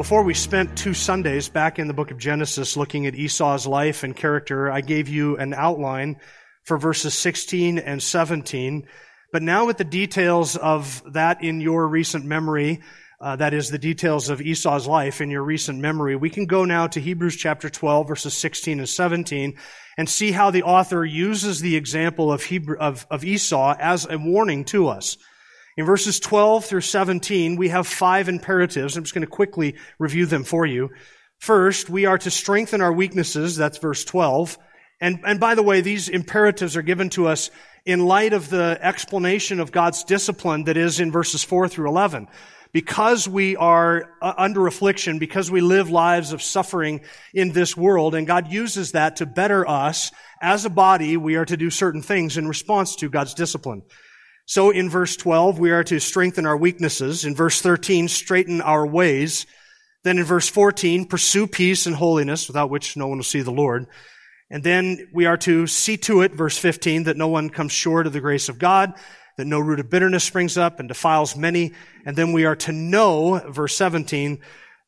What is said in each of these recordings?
Before we spent two Sundays back in the book of Genesis looking at Esau's life and character, I gave you an outline for verses 16 and 17. But now with the details of that in your recent memory, uh, that is the details of Esau's life in your recent memory, we can go now to Hebrews chapter 12 verses 16 and 17 and see how the author uses the example of, Hebrew, of, of Esau as a warning to us. In verses 12 through 17, we have five imperatives. I'm just going to quickly review them for you. First, we are to strengthen our weaknesses. That's verse 12. And, and by the way, these imperatives are given to us in light of the explanation of God's discipline that is in verses 4 through 11. Because we are uh, under affliction, because we live lives of suffering in this world, and God uses that to better us, as a body, we are to do certain things in response to God's discipline. So in verse 12, we are to strengthen our weaknesses. In verse 13, straighten our ways. Then in verse 14, pursue peace and holiness, without which no one will see the Lord. And then we are to see to it, verse 15, that no one comes short of the grace of God, that no root of bitterness springs up and defiles many. And then we are to know, verse 17,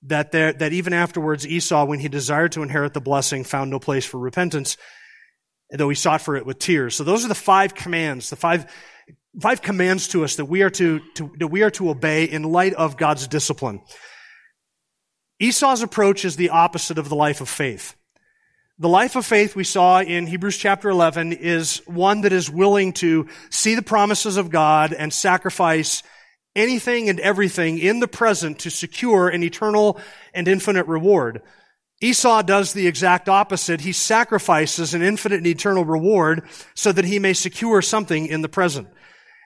that there, that even afterwards Esau, when he desired to inherit the blessing, found no place for repentance, though he sought for it with tears. So those are the five commands, the five five commands to us that we are to, to, that we are to obey in light of God's discipline. Esau's approach is the opposite of the life of faith. The life of faith we saw in Hebrews chapter 11 is one that is willing to see the promises of God and sacrifice anything and everything in the present to secure an eternal and infinite reward. Esau does the exact opposite. He sacrifices an infinite and eternal reward so that he may secure something in the present.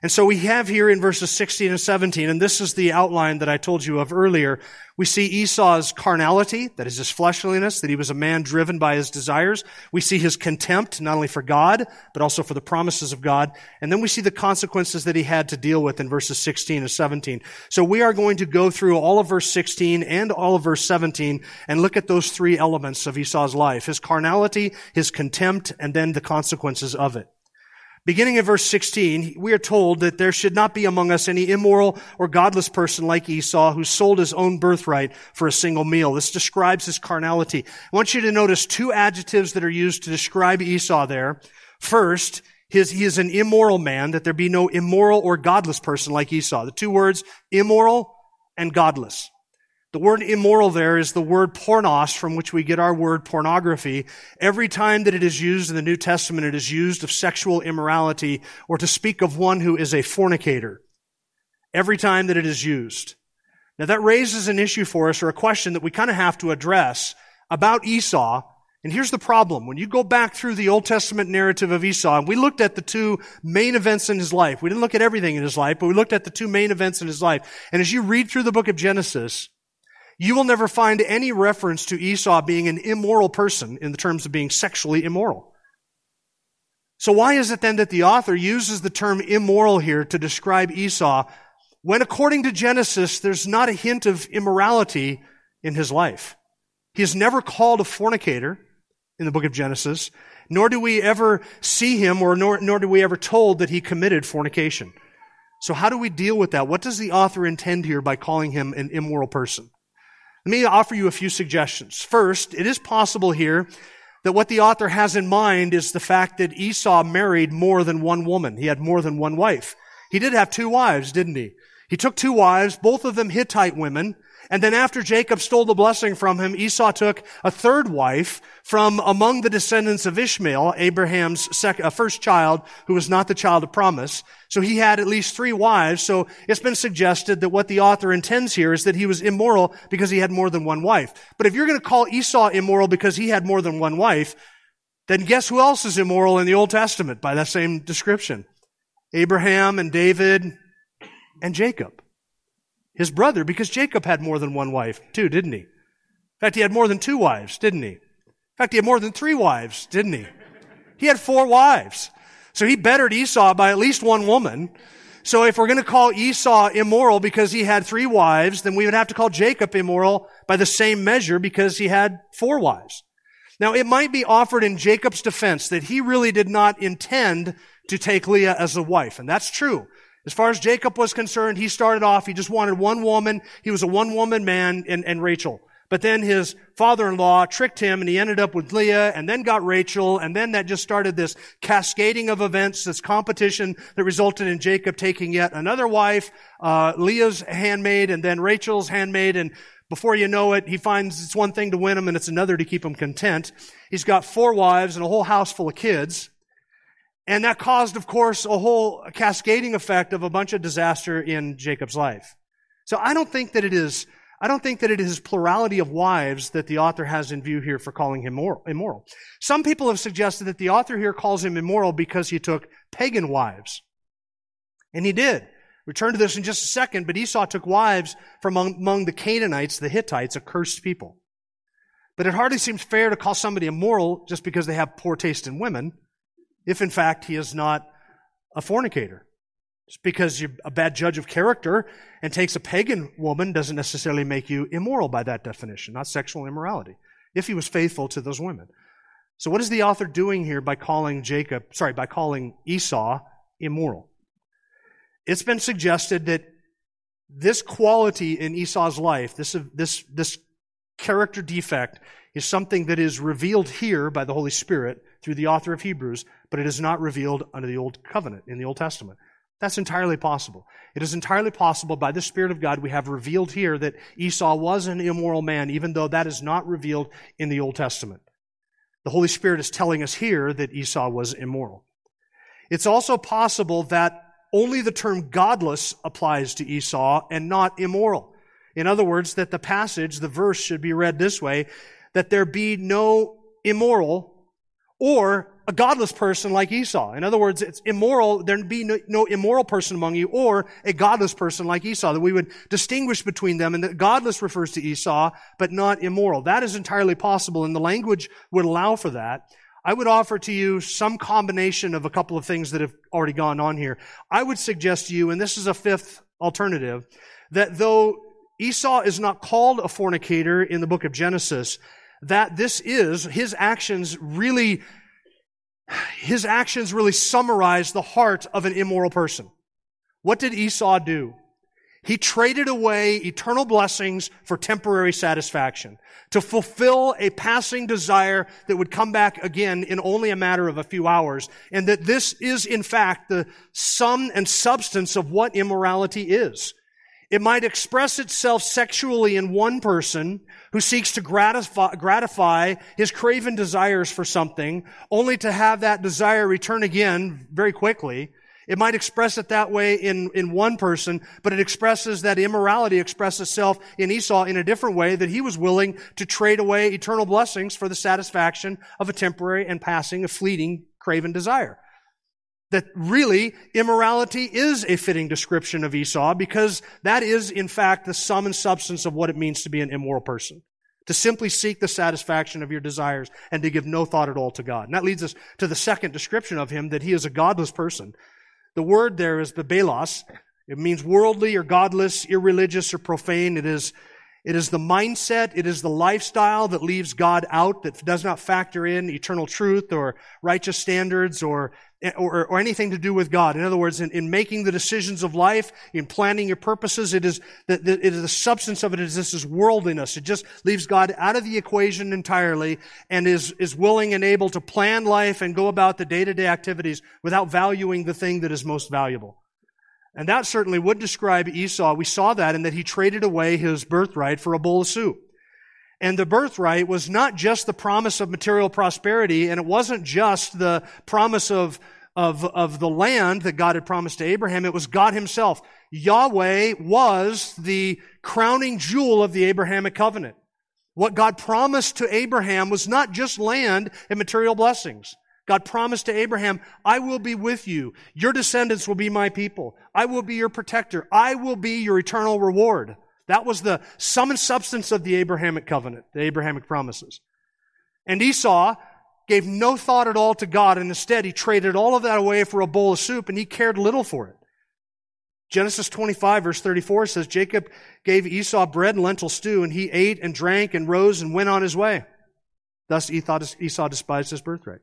And so we have here in verses 16 and 17, and this is the outline that I told you of earlier, we see Esau's carnality, that is his fleshliness, that he was a man driven by his desires. We see his contempt, not only for God, but also for the promises of God. And then we see the consequences that he had to deal with in verses 16 and 17. So we are going to go through all of verse 16 and all of verse 17 and look at those three elements of Esau's life. His carnality, his contempt, and then the consequences of it. Beginning in verse 16, we are told that there should not be among us any immoral or godless person like Esau who sold his own birthright for a single meal. This describes his carnality. I want you to notice two adjectives that are used to describe Esau there. First, his, he is an immoral man, that there be no immoral or godless person like Esau. The two words, immoral and godless. The word immoral there is the word pornos, from which we get our word pornography. Every time that it is used in the New Testament, it is used of sexual immorality or to speak of one who is a fornicator. Every time that it is used. Now that raises an issue for us or a question that we kind of have to address about Esau. And here's the problem. When you go back through the Old Testament narrative of Esau, and we looked at the two main events in his life. We didn't look at everything in his life, but we looked at the two main events in his life. And as you read through the book of Genesis, you will never find any reference to Esau being an immoral person in the terms of being sexually immoral. So why is it then that the author uses the term immoral here to describe Esau when according to Genesis, there's not a hint of immorality in his life? He is never called a fornicator in the book of Genesis, nor do we ever see him or nor, nor do we ever told that he committed fornication. So how do we deal with that? What does the author intend here by calling him an immoral person? Let me offer you a few suggestions. First, it is possible here that what the author has in mind is the fact that Esau married more than one woman. He had more than one wife. He did have two wives, didn't he? He took two wives, both of them Hittite women, and then after Jacob stole the blessing from him, Esau took a third wife from among the descendants of Ishmael, Abraham's uh, first child, who was not the child of promise. So he had at least three wives. So it's been suggested that what the author intends here is that he was immoral because he had more than one wife. But if you're going to call Esau immoral because he had more than one wife, then guess who else is immoral in the Old Testament by that same description? Abraham and David and Jacob his brother because Jacob had more than one wife too, didn't he? In fact, he had more than two wives, didn't he? In fact, he had more than three wives, didn't he? He had four wives. So he bettered Esau by at least one woman. So if we're going to call Esau immoral because he had three wives, then we would have to call Jacob immoral by the same measure because he had four wives. Now it might be offered in Jacob's defense that he really did not intend to take Leah as a wife. And that's true. As far as Jacob was concerned, he started off, he just wanted one woman. He was a one woman man and, and Rachel. But then his father-in-law tricked him and he ended up with Leah and then got Rachel and then that just started this cascading of events, this competition that resulted in Jacob taking yet another wife, uh, Leah's handmaid and then Rachel's handmaid and before you know it, he finds it's one thing to win him and it's another to keep him content. He's got four wives and a whole house full of kids. And that caused, of course, a whole cascading effect of a bunch of disaster in Jacob's life. So I don't think that it is, I don't think that it is plurality of wives that the author has in view here for calling him immoral. Some people have suggested that the author here calls him immoral because he took pagan wives. And he did. Return to this in just a second, but Esau took wives from among, among the Canaanites, the Hittites, a cursed people. But it hardly seems fair to call somebody immoral just because they have poor taste in women if in fact he is not a fornicator. Just because you're a bad judge of character and takes a pagan woman doesn't necessarily make you immoral by that definition, not sexual immorality, if he was faithful to those women. So what is the author doing here by calling Jacob, sorry, by calling Esau immoral? It's been suggested that this quality in Esau's life, this, this, this character defect, is something that is revealed here by the Holy Spirit through the author of Hebrews, but it is not revealed under the Old Covenant in the Old Testament. That's entirely possible. It is entirely possible by the Spirit of God we have revealed here that Esau was an immoral man, even though that is not revealed in the Old Testament. The Holy Spirit is telling us here that Esau was immoral. It's also possible that only the term godless applies to Esau and not immoral. In other words, that the passage, the verse should be read this way, that there be no immoral or a godless person like Esau. In other words, it's immoral, there be no, no, immoral person among you, or a godless person like Esau, that we would distinguish between them, and that godless refers to Esau, but not immoral. That is entirely possible, and the language would allow for that. I would offer to you some combination of a couple of things that have already gone on here. I would suggest to you, and this is a fifth alternative, that though Esau is not called a fornicator in the book of Genesis, that this is, his actions really, his actions really summarize the heart of an immoral person. What did Esau do? He traded away eternal blessings for temporary satisfaction to fulfill a passing desire that would come back again in only a matter of a few hours. And that this is in fact the sum and substance of what immorality is. It might express itself sexually in one person who seeks to gratify, gratify, his craven desires for something, only to have that desire return again very quickly. It might express it that way in, in one person, but it expresses that immorality expresses itself in Esau in a different way that he was willing to trade away eternal blessings for the satisfaction of a temporary and passing, a fleeting, craven desire that really immorality is a fitting description of Esau because that is, in fact, the sum and substance of what it means to be an immoral person. To simply seek the satisfaction of your desires and to give no thought at all to God. And that leads us to the second description of him, that he is a godless person. The word there is the bebelos. It means worldly or godless, irreligious or profane. It is it is the mindset, it is the lifestyle that leaves God out, that does not factor in eternal truth or righteous standards or, or, or anything to do with God. In other words, in, in, making the decisions of life, in planning your purposes, it is, the, the, it is the substance of it is this is worldliness. It just leaves God out of the equation entirely and is, is willing and able to plan life and go about the day-to-day activities without valuing the thing that is most valuable. And that certainly would describe Esau. We saw that in that he traded away his birthright for a bowl of soup. And the birthright was not just the promise of material prosperity, and it wasn't just the promise of, of, of the land that God had promised to Abraham. It was God himself. Yahweh was the crowning jewel of the Abrahamic covenant. What God promised to Abraham was not just land and material blessings. God promised to Abraham, I will be with you. Your descendants will be my people. I will be your protector. I will be your eternal reward. That was the sum and substance of the Abrahamic covenant, the Abrahamic promises. And Esau gave no thought at all to God, and instead he traded all of that away for a bowl of soup, and he cared little for it. Genesis 25 verse 34 says, Jacob gave Esau bread and lentil stew, and he ate and drank and rose and went on his way. Thus Esau despised his birthright.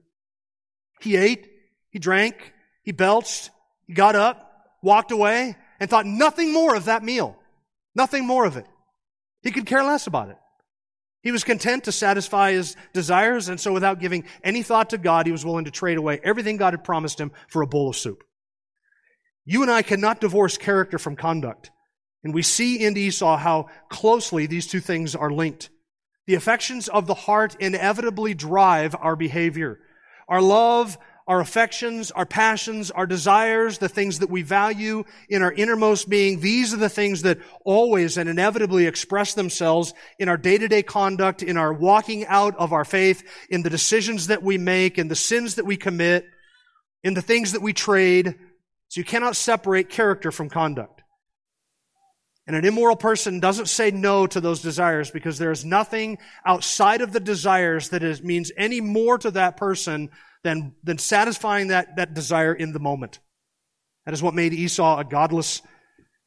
He ate, he drank, he belched, he got up, walked away, and thought nothing more of that meal. Nothing more of it. He could care less about it. He was content to satisfy his desires, and so without giving any thought to God, he was willing to trade away everything God had promised him for a bowl of soup. You and I cannot divorce character from conduct. And we see in Esau how closely these two things are linked. The affections of the heart inevitably drive our behavior. Our love our affections, our passions, our desires, the things that we value in our innermost being, these are the things that always and inevitably express themselves in our day-to-day conduct, in our walking out of our faith, in the decisions that we make, in the sins that we commit, in the things that we trade. So you cannot separate character from conduct. And an immoral person doesn't say no to those desires because there is nothing outside of the desires that is, means any more to that person than, than satisfying that, that desire in the moment. That is what made Esau a godless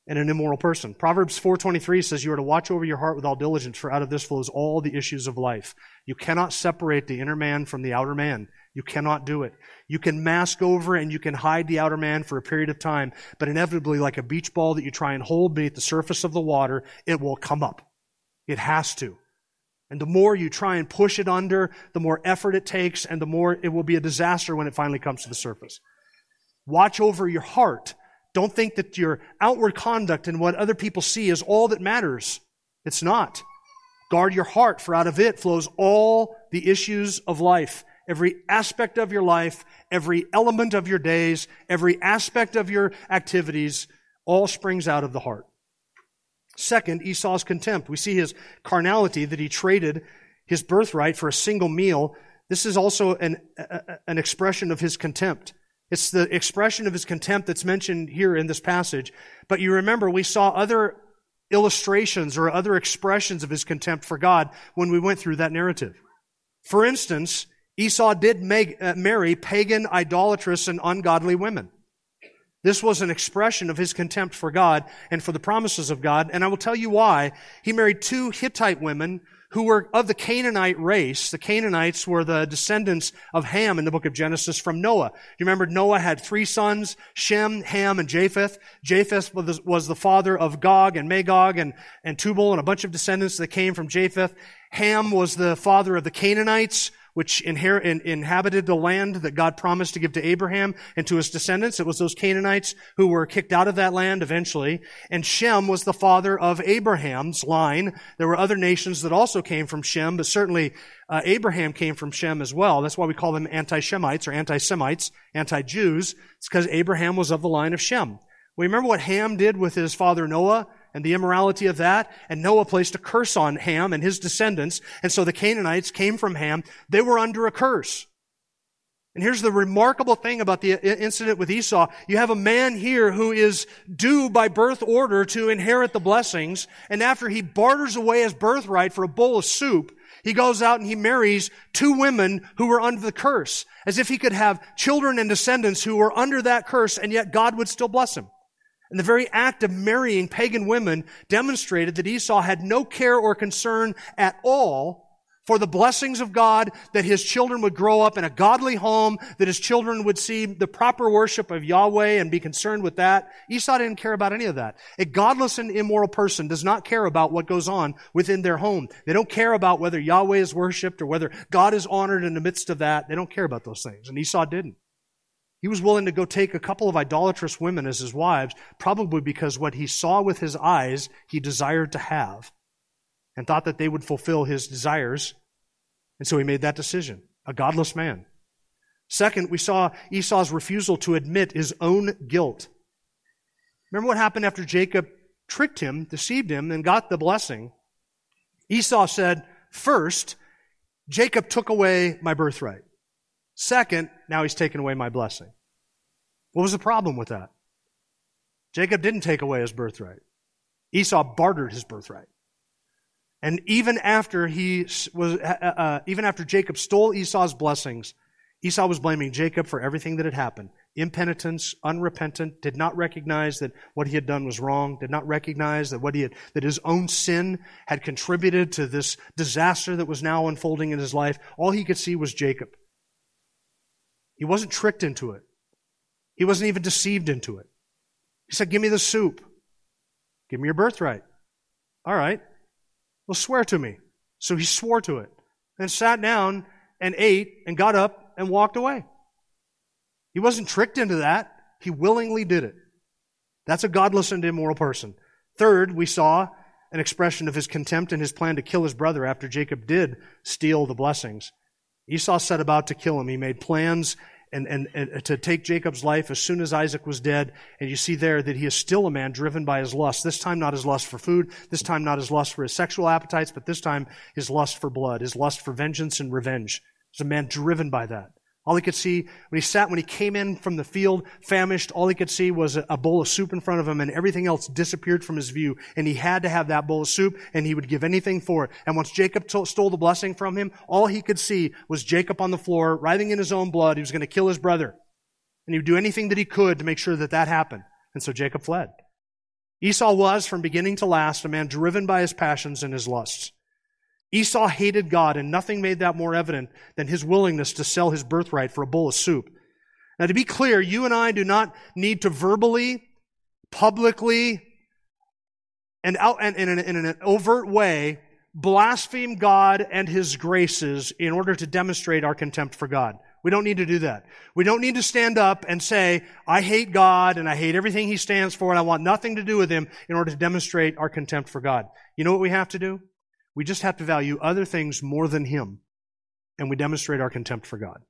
and an immoral person. Proverbs 4:23 says you are to watch over your heart with all diligence for out of this flows all the issues of life. You cannot separate the inner man from the outer man. You cannot do it. You can mask over and you can hide the outer man for a period of time, but inevitably like a beach ball that you try and hold beneath the surface of the water, it will come up. It has to. And the more you try and push it under, the more effort it takes, and the more it will be a disaster when it finally comes to the surface. Watch over your heart. Don't think that your outward conduct and what other people see is all that matters. It's not. Guard your heart, for out of it flows all the issues of life. Every aspect of your life, every element of your days, every aspect of your activities, all springs out of the heart. Second, Esau's contempt. We see his carnality that he traded his birthright for a single meal. This is also an, an expression of his contempt. It's the expression of his contempt that's mentioned here in this passage. But you remember, we saw other illustrations or other expressions of his contempt for God when we went through that narrative. For instance, Esau did make, uh, marry pagan, idolatrous, and ungodly women. This was an expression of his contempt for God and for the promises of God. And I will tell you why. He married two Hittite women who were of the Canaanite race. The Canaanites were the descendants of Ham in the book of Genesis from Noah. You remember Noah had three sons, Shem, Ham, and Japheth. Japheth was the father of Gog and Magog and, and Tubal and a bunch of descendants that came from Japheth. Ham was the father of the Canaanites, which inher- in, inhabited the land that God promised to give to Abraham and to his descendants. It was those Canaanites who were kicked out of that land eventually. And Shem was the father of Abraham's line. There were other nations that also came from Shem, but certainly uh, Abraham came from Shem as well. That's why we call them anti-Shemites or anti-Semites, anti-Jews. It's because Abraham was of the line of Shem. We remember what Ham did with his father Noah and the immorality of that. And Noah placed a curse on Ham and his descendants. And so the Canaanites came from Ham. They were under a curse. And here's the remarkable thing about the incident with Esau. You have a man here who is due by birth order to inherit the blessings. And after he barters away his birthright for a bowl of soup, he goes out and he marries two women who were under the curse, as if he could have children and descendants who were under that curse, and yet God would still bless him. And the very act of marrying pagan women demonstrated that Esau had no care or concern at all for the blessings of God, that his children would grow up in a godly home, that his children would see the proper worship of Yahweh and be concerned with that. Esau didn't care about any of that. A godless and immoral person does not care about what goes on within their home. They don't care about whether Yahweh is worshiped or whether God is honored in the midst of that. They don't care about those things. And Esau didn't. He was willing to go take a couple of idolatrous women as his wives, probably because what he saw with his eyes he desired to have and thought that they would fulfill his desires. And so he made that decision. A godless man. Second, we saw Esau's refusal to admit his own guilt. Remember what happened after Jacob tricked him, deceived him, and got the blessing? Esau said, First, Jacob took away my birthright. Second, now he's taken away my blessing. What was the problem with that? Jacob didn't take away his birthright. Esau bartered his birthright. And even after he was, uh, uh, even after Jacob stole Esau's blessings, Esau was blaming Jacob for everything that had happened. Impenitence, unrepentant, did not recognize that what he had done was wrong, did not recognize that what he had, that his own sin had contributed to this disaster that was now unfolding in his life. All he could see was Jacob. He wasn't tricked into it. He wasn't even deceived into it. He said, Give me the soup. Give me your birthright. All right. Well, swear to me. So he swore to it and sat down and ate and got up and walked away. He wasn't tricked into that. He willingly did it. That's a godless and immoral person. Third, we saw an expression of his contempt and his plan to kill his brother after Jacob did steal the blessings. Esau set about to kill him. He made plans and, and, and, to take Jacob's life as soon as Isaac was dead. And you see there that he is still a man driven by his lust. This time not his lust for food, this time not his lust for his sexual appetites, but this time his lust for blood, his lust for vengeance and revenge. He's a man driven by that. All he could see when he sat, when he came in from the field, famished, all he could see was a bowl of soup in front of him and everything else disappeared from his view. And he had to have that bowl of soup and he would give anything for it. And once Jacob stole the blessing from him, all he could see was Jacob on the floor, writhing in his own blood. He was going to kill his brother. And he would do anything that he could to make sure that that happened. And so Jacob fled. Esau was, from beginning to last, a man driven by his passions and his lusts. Esau hated God, and nothing made that more evident than his willingness to sell his birthright for a bowl of soup. Now, to be clear, you and I do not need to verbally, publicly, and, out, and in, an, in an overt way blaspheme God and his graces in order to demonstrate our contempt for God. We don't need to do that. We don't need to stand up and say, I hate God and I hate everything he stands for and I want nothing to do with him in order to demonstrate our contempt for God. You know what we have to do? We just have to value other things more than Him, and we demonstrate our contempt for God.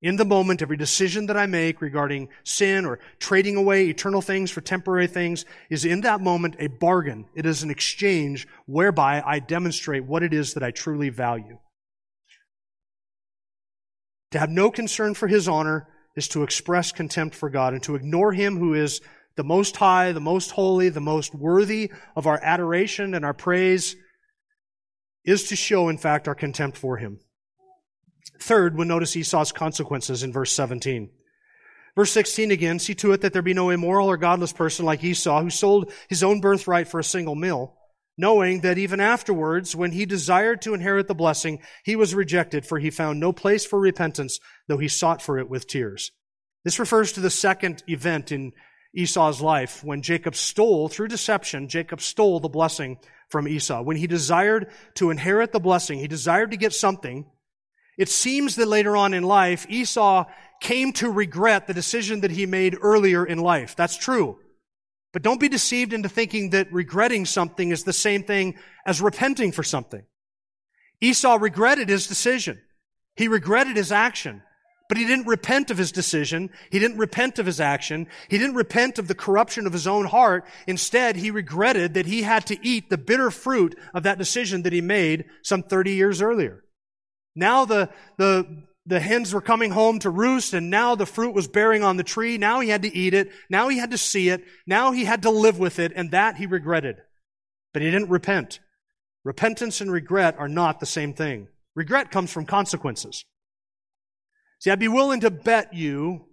In the moment, every decision that I make regarding sin or trading away eternal things for temporary things is in that moment a bargain. It is an exchange whereby I demonstrate what it is that I truly value. To have no concern for His honor is to express contempt for God and to ignore Him who is the most high, the most holy, the most worthy of our adoration and our praise is to show, in fact, our contempt for him. Third, we'll notice Esau's consequences in verse 17. Verse 16 again, see to it that there be no immoral or godless person like Esau who sold his own birthright for a single meal, knowing that even afterwards, when he desired to inherit the blessing, he was rejected, for he found no place for repentance, though he sought for it with tears. This refers to the second event in Esau's life when Jacob stole, through deception, Jacob stole the blessing from Esau. When he desired to inherit the blessing, he desired to get something. It seems that later on in life, Esau came to regret the decision that he made earlier in life. That's true. But don't be deceived into thinking that regretting something is the same thing as repenting for something. Esau regretted his decision. He regretted his action. But he didn't repent of his decision. He didn't repent of his action. He didn't repent of the corruption of his own heart. Instead, he regretted that he had to eat the bitter fruit of that decision that he made some 30 years earlier. Now the, the, the hens were coming home to roost and now the fruit was bearing on the tree. Now he had to eat it. Now he had to see it. Now he had to live with it and that he regretted. But he didn't repent. Repentance and regret are not the same thing. Regret comes from consequences. See, I'd be willing to bet you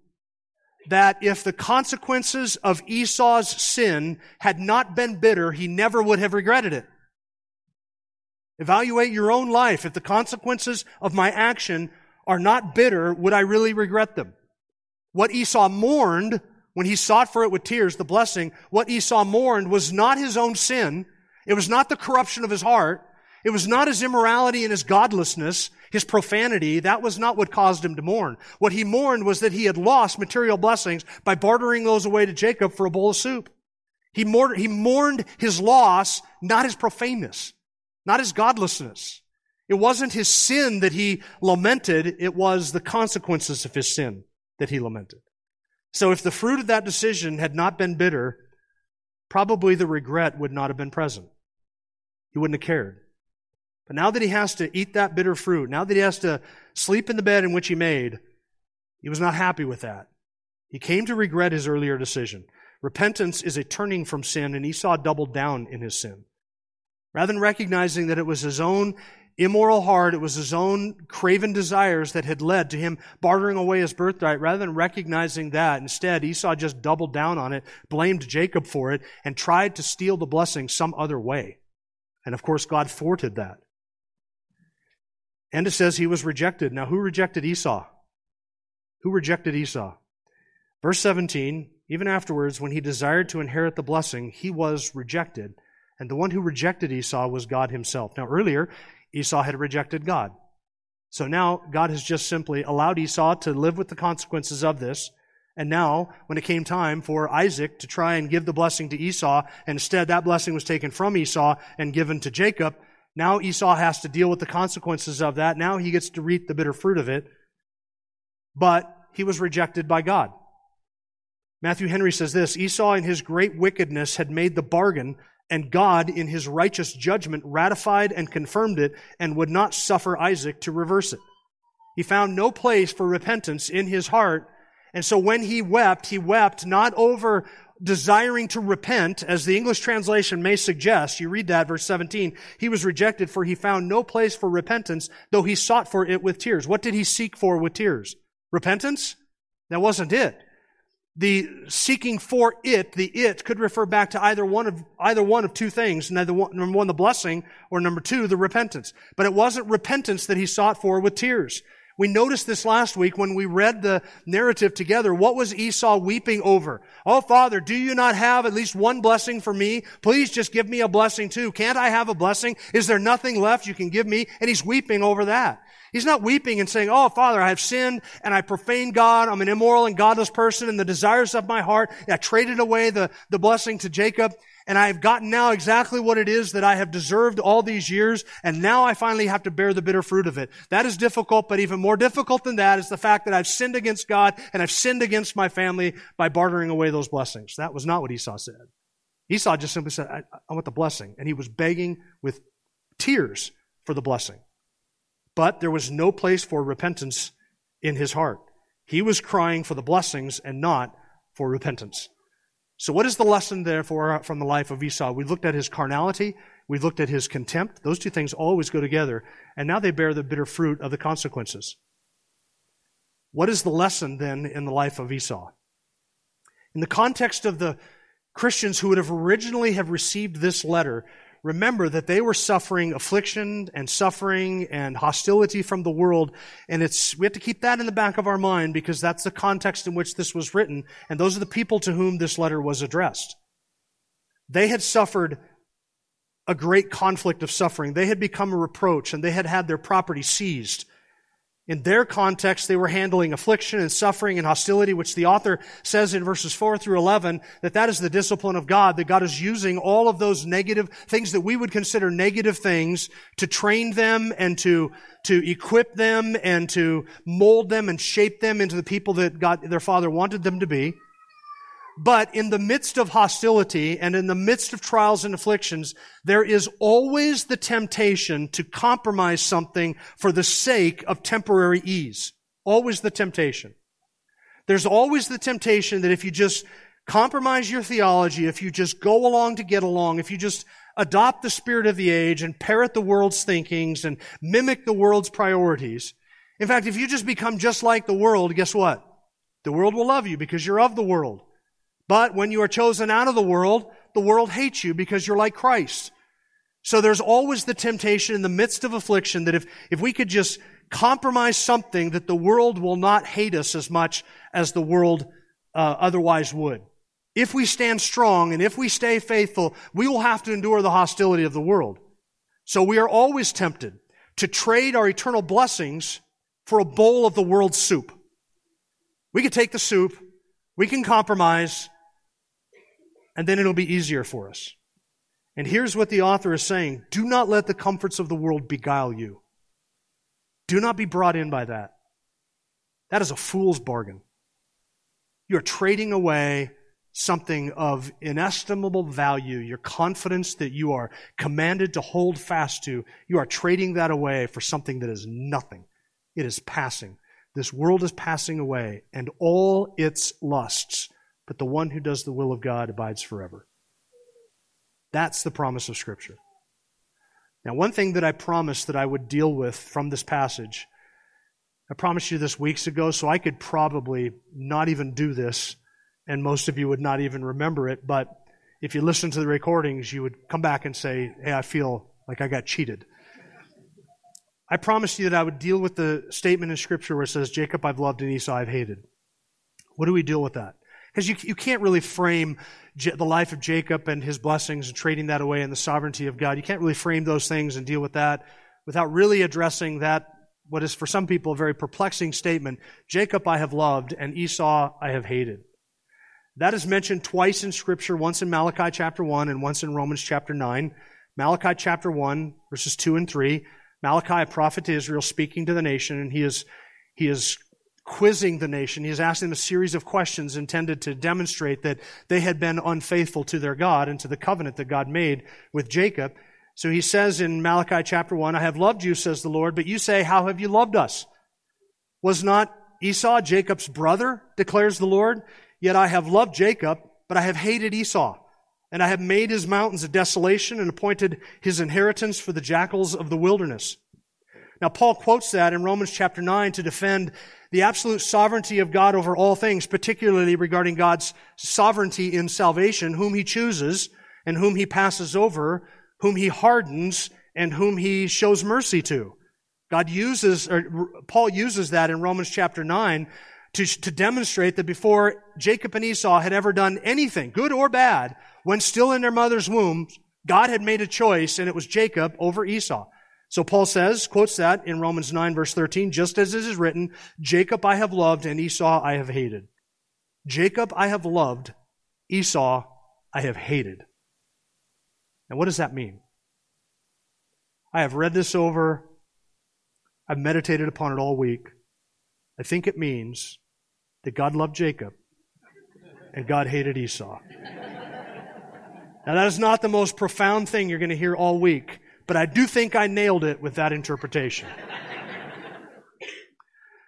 that if the consequences of Esau's sin had not been bitter, he never would have regretted it. Evaluate your own life. If the consequences of my action are not bitter, would I really regret them? What Esau mourned when he sought for it with tears, the blessing, what Esau mourned was not his own sin. It was not the corruption of his heart. It was not his immorality and his godlessness, his profanity. That was not what caused him to mourn. What he mourned was that he had lost material blessings by bartering those away to Jacob for a bowl of soup. He mourned, he mourned his loss, not his profaneness, not his godlessness. It wasn't his sin that he lamented, it was the consequences of his sin that he lamented. So if the fruit of that decision had not been bitter, probably the regret would not have been present. He wouldn't have cared. But now that he has to eat that bitter fruit, now that he has to sleep in the bed in which he made, he was not happy with that. He came to regret his earlier decision. Repentance is a turning from sin, and Esau doubled down in his sin. Rather than recognizing that it was his own immoral heart, it was his own craven desires that had led to him bartering away his birthright. Rather than recognizing that, instead, Esau just doubled down on it, blamed Jacob for it, and tried to steal the blessing some other way. And of course, God thwarted that. And it says he was rejected. Now, who rejected Esau? Who rejected Esau? Verse 17, even afterwards, when he desired to inherit the blessing, he was rejected. And the one who rejected Esau was God himself. Now, earlier, Esau had rejected God. So now God has just simply allowed Esau to live with the consequences of this. And now, when it came time for Isaac to try and give the blessing to Esau, instead that blessing was taken from Esau and given to Jacob, now Esau has to deal with the consequences of that. Now he gets to reap the bitter fruit of it. But he was rejected by God. Matthew Henry says this Esau, in his great wickedness, had made the bargain and God, in his righteous judgment, ratified and confirmed it and would not suffer Isaac to reverse it. He found no place for repentance in his heart. And so when he wept, he wept not over desiring to repent, as the English translation may suggest. You read that, verse 17. He was rejected for he found no place for repentance, though he sought for it with tears. What did he seek for with tears? Repentance? That wasn't it the seeking for it, the it, could refer back to either one of, either one of two things. Neither one, number one, the blessing, or number two, the repentance. But it wasn't repentance that he sought for with tears. We noticed this last week when we read the narrative together. What was Esau weeping over? Oh, Father, do you not have at least one blessing for me? Please just give me a blessing too. Can't I have a blessing? Is there nothing left you can give me? And he's weeping over that. He's not weeping and saying, Oh, Father, I have sinned and I profaned God. I'm an immoral and godless person and the desires of my heart. I traded away the, the blessing to Jacob and I have gotten now exactly what it is that I have deserved all these years and now I finally have to bear the bitter fruit of it. That is difficult, but even more difficult than that is the fact that I've sinned against God and I've sinned against my family by bartering away those blessings. That was not what Esau said. Esau just simply said, I, I want the blessing. And he was begging with tears for the blessing. But there was no place for repentance in his heart. He was crying for the blessings and not for repentance. So, what is the lesson, therefore, uh, from the life of Esau? We looked at his carnality, we looked at his contempt. Those two things always go together, and now they bear the bitter fruit of the consequences. What is the lesson, then, in the life of Esau? In the context of the Christians who would have originally have received this letter, remember that they were suffering affliction and suffering and hostility from the world. And it's, we have to keep that in the back of our mind because that's the context in which this was written. And those are the people to whom this letter was addressed. They had suffered a great conflict of suffering. They had become a reproach and they had had their property seized. In their context, they were handling affliction and suffering and hostility, which the author says in verses 4 through 11 that that is the discipline of God, that God is using all of those negative things that we would consider negative things to train them and to, to equip them and to mold them and shape them into the people that God, their Father wanted them to be. But in the midst of hostility and in the midst of trials and afflictions, there is always the temptation to compromise something for the sake of temporary ease. Always the temptation. There's always the temptation that if you just compromise your theology, if you just go along to get along, if you just adopt the spirit of the age and parrot the world's thinkings and mimic the world's priorities, in fact, if you just become just like the world, guess what? The world will love you because you're of the world. But when you are chosen out of the world, the world hates you because you're like Christ. So there's always the temptation in the midst of affliction that if, if we could just compromise something that the world will not hate us as much as the world uh, otherwise would. If we stand strong and if we stay faithful, we will have to endure the hostility of the world. So we are always tempted to trade our eternal blessings for a bowl of the world's soup. We could take the soup, we can compromise, and then it'll be easier for us. And here's what the author is saying Do not let the comforts of the world beguile you. Do not be brought in by that. That is a fool's bargain. You're trading away something of inestimable value, your confidence that you are commanded to hold fast to. You are trading that away for something that is nothing. It is passing. This world is passing away, and all its lusts but the one who does the will of God abides forever. That's the promise of Scripture. Now, one thing that I promised that I would deal with from this passage, I promised you this weeks ago, so I could probably not even do this, and most of you would not even remember it, but if you listen to the recordings, you would come back and say, Hey, I feel like I got cheated. I promised you that I would deal with the statement in Scripture where it says, Jacob I've loved and Esau I've hated. What do we deal with that? Because you, you can't really frame J- the life of Jacob and his blessings and trading that away in the sovereignty of God. You can't really frame those things and deal with that without really addressing that, what is for some people a very perplexing statement Jacob I have loved and Esau I have hated. That is mentioned twice in Scripture, once in Malachi chapter 1 and once in Romans chapter 9. Malachi chapter 1, verses 2 and 3. Malachi, a prophet to Israel, speaking to the nation, and he is, he is quizzing the nation. He is asking them a series of questions intended to demonstrate that they had been unfaithful to their God and to the covenant that God made with Jacob. So he says in Malachi chapter 1, I have loved you, says the Lord, but you say, How have you loved us? Was not Esau Jacob's brother, declares the Lord? Yet I have loved Jacob, but I have hated Esau. And I have made his mountains a desolation and appointed his inheritance for the jackals of the wilderness. Now, Paul quotes that in Romans chapter 9 to defend the absolute sovereignty of God over all things, particularly regarding God's sovereignty in salvation, whom he chooses and whom he passes over, whom he hardens and whom he shows mercy to. God uses, or Paul uses that in Romans chapter 9 to, to demonstrate that before Jacob and Esau had ever done anything, good or bad, when still in their mother's womb, God had made a choice and it was Jacob over Esau. So Paul says, quotes that in Romans 9 verse 13, just as it is written, Jacob I have loved and Esau I have hated. Jacob I have loved, Esau I have hated. And what does that mean? I have read this over. I've meditated upon it all week. I think it means that God loved Jacob and God hated Esau. Now, that is not the most profound thing you're going to hear all week, but I do think I nailed it with that interpretation.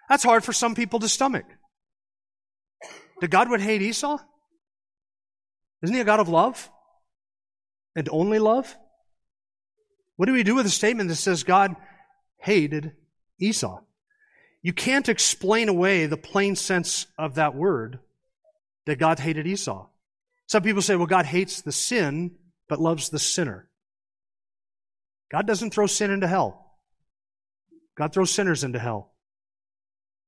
That's hard for some people to stomach. That God would hate Esau? Isn't he a God of love? And only love? What do we do with a statement that says God hated Esau? You can't explain away the plain sense of that word that God hated Esau. Some people say, well, God hates the sin, but loves the sinner. God doesn't throw sin into hell. God throws sinners into hell.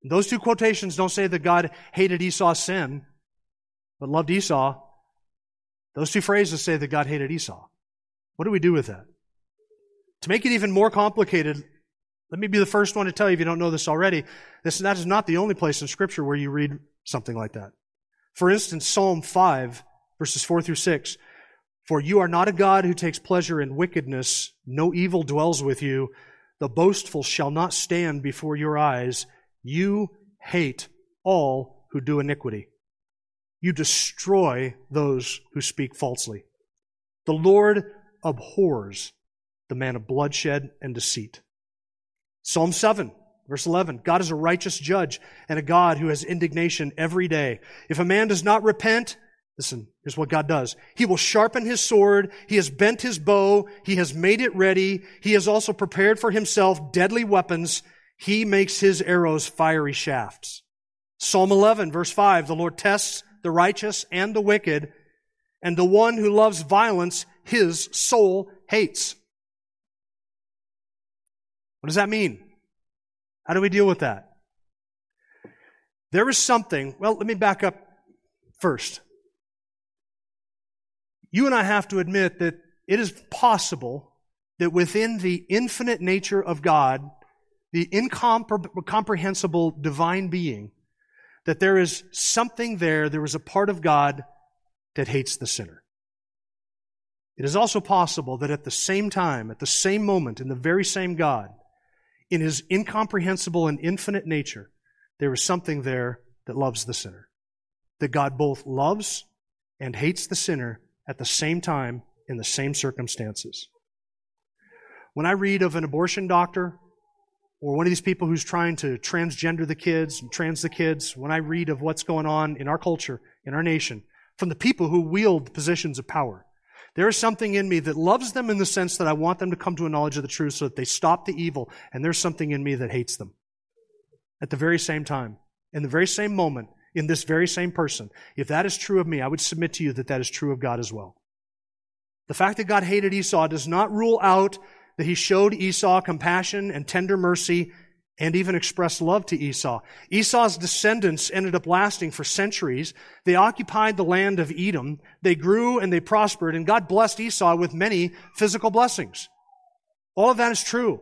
Those two quotations don't say that God hated Esau's sin, but loved Esau. Those two phrases say that God hated Esau. What do we do with that? To make it even more complicated, let me be the first one to tell you if you don't know this already. This, that is not the only place in Scripture where you read something like that. For instance, Psalm 5, verses 4 through 6. For you are not a God who takes pleasure in wickedness. No evil dwells with you. The boastful shall not stand before your eyes. You hate all who do iniquity. You destroy those who speak falsely. The Lord abhors the man of bloodshed and deceit. Psalm 7, verse 11. God is a righteous judge and a God who has indignation every day. If a man does not repent, listen, here's what God does. He will sharpen his sword. He has bent his bow. He has made it ready. He has also prepared for himself deadly weapons. He makes his arrows fiery shafts. Psalm 11, verse 5. The Lord tests the righteous and the wicked, and the one who loves violence, his soul hates. What does that mean? How do we deal with that? There is something, well, let me back up first. You and I have to admit that it is possible that within the infinite nature of God, the incomprehensible divine being, that there is something there, there is a part of God that hates the sinner. It is also possible that at the same time, at the same moment, in the very same God, in his incomprehensible and infinite nature, there is something there that loves the sinner. That God both loves and hates the sinner at the same time in the same circumstances. When I read of an abortion doctor or one of these people who's trying to transgender the kids and trans the kids, when I read of what's going on in our culture, in our nation, from the people who wield positions of power, There is something in me that loves them in the sense that I want them to come to a knowledge of the truth so that they stop the evil. And there's something in me that hates them. At the very same time, in the very same moment, in this very same person. If that is true of me, I would submit to you that that is true of God as well. The fact that God hated Esau does not rule out that he showed Esau compassion and tender mercy and even expressed love to Esau. Esau's descendants ended up lasting for centuries. They occupied the land of Edom. They grew and they prospered, and God blessed Esau with many physical blessings. All of that is true.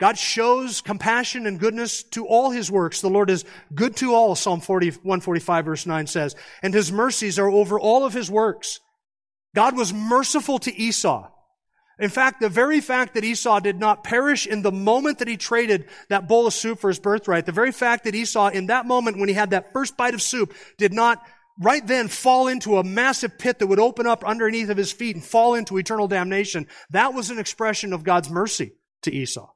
God shows compassion and goodness to all his works. The Lord is good to all, Psalm 40, 145 verse 9 says, and his mercies are over all of his works. God was merciful to Esau. In fact, the very fact that Esau did not perish in the moment that he traded that bowl of soup for his birthright, the very fact that Esau in that moment when he had that first bite of soup did not right then fall into a massive pit that would open up underneath of his feet and fall into eternal damnation, that was an expression of God's mercy to Esau.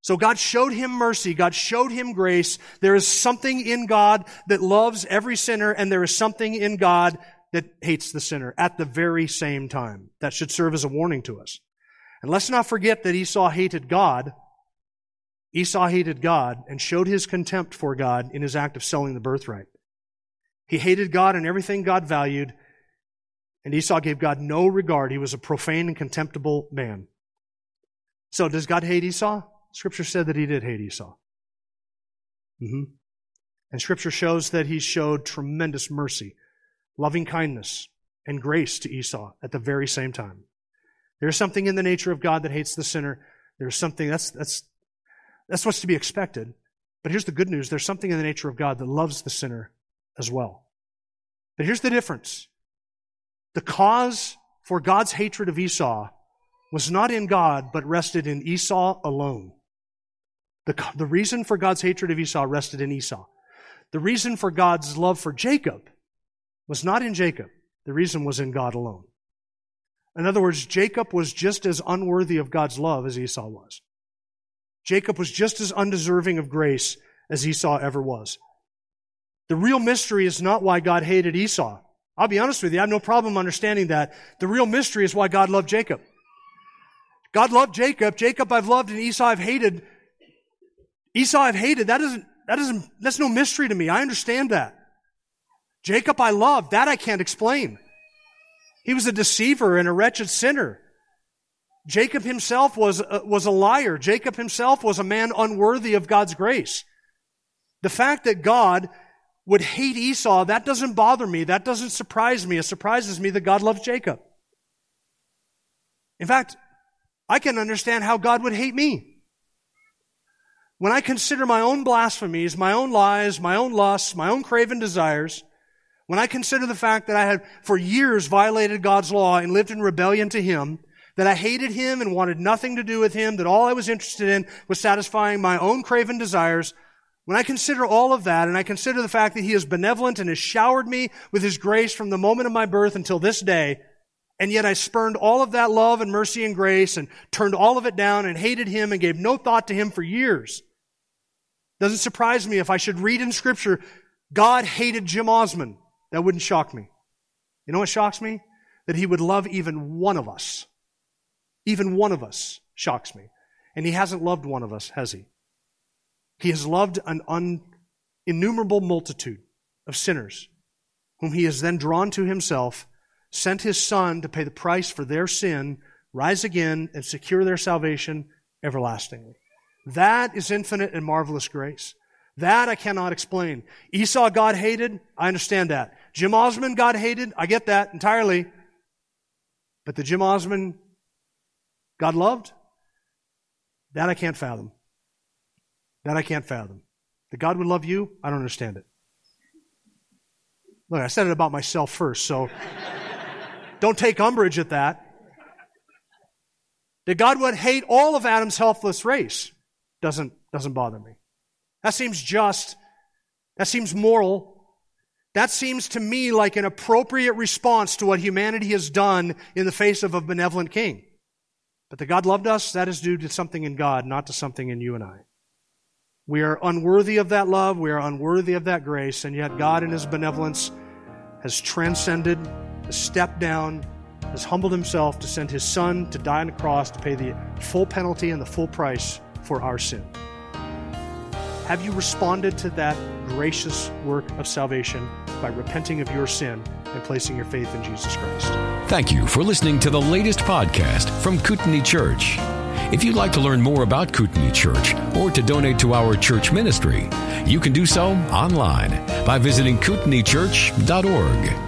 So God showed him mercy. God showed him grace. There is something in God that loves every sinner, and there is something in God that hates the sinner at the very same time. That should serve as a warning to us. And let's not forget that Esau hated God. Esau hated God and showed his contempt for God in his act of selling the birthright. He hated God and everything God valued, and Esau gave God no regard. He was a profane and contemptible man. So, does God hate Esau? Scripture said that he did hate Esau. Mm-hmm. And Scripture shows that he showed tremendous mercy loving kindness, and grace to Esau at the very same time. There's something in the nature of God that hates the sinner. There's something that's that's that's what's to be expected. But here's the good news. There's something in the nature of God that loves the sinner as well. But here's the difference. The cause for God's hatred of Esau was not in God, but rested in Esau alone. The, the reason for God's hatred of Esau rested in Esau. The reason for God's love for Jacob was not in Jacob. The reason was in God alone. In other words, Jacob was just as unworthy of God's love as Esau was. Jacob was just as undeserving of grace as Esau ever was. The real mystery is not why God hated Esau. I'll be honest with you, I have no problem understanding that. The real mystery is why God loved Jacob. God loved Jacob. Jacob I've loved and Esau I've hated. Esau I've hated. That isn't, that isn't, that's no mystery to me. I understand that. Jacob I love. That I can't explain. He was a deceiver and a wretched sinner. Jacob himself was, uh, was a liar. Jacob himself was a man unworthy of God's grace. The fact that God would hate Esau, that doesn't bother me. That doesn't surprise me. It surprises me that God loves Jacob. In fact, I can understand how God would hate me. When I consider my own blasphemies, my own lies, my own lusts, my own craven desires, when I consider the fact that I had for years violated God's law and lived in rebellion to Him, that I hated Him and wanted nothing to do with Him, that all I was interested in was satisfying my own craven desires, when I consider all of that and I consider the fact that He is benevolent and has showered me with His grace from the moment of my birth until this day, and yet I spurned all of that love and mercy and grace and turned all of it down and hated Him and gave no thought to Him for years. Doesn't surprise me if I should read in Scripture, God hated Jim Osman. That wouldn't shock me. You know what shocks me? That he would love even one of us. Even one of us shocks me. And he hasn't loved one of us, has he? He has loved an un- innumerable multitude of sinners, whom he has then drawn to himself, sent his son to pay the price for their sin, rise again, and secure their salvation everlastingly. That is infinite and marvelous grace. That I cannot explain. Esau God hated, I understand that. Jim Osman God hated, I get that entirely. But the Jim Osman God loved, that I can't fathom. That I can't fathom. That God would love you, I don't understand it. Look, I said it about myself first, so don't take umbrage at that. That God would hate all of Adam's helpless race doesn't, doesn't bother me. That seems just. That seems moral. That seems to me like an appropriate response to what humanity has done in the face of a benevolent king. But that God loved us, that is due to something in God, not to something in you and I. We are unworthy of that love, we are unworthy of that grace, and yet God in His benevolence has transcended, has stepped down, has humbled himself to send his son to die on the cross to pay the full penalty and the full price for our sin. Have you responded to that gracious work of salvation by repenting of your sin and placing your faith in Jesus Christ? Thank you for listening to the latest podcast from Kootenai Church. If you'd like to learn more about Kootenai Church or to donate to our church ministry, you can do so online by visiting kootenaichurch.org.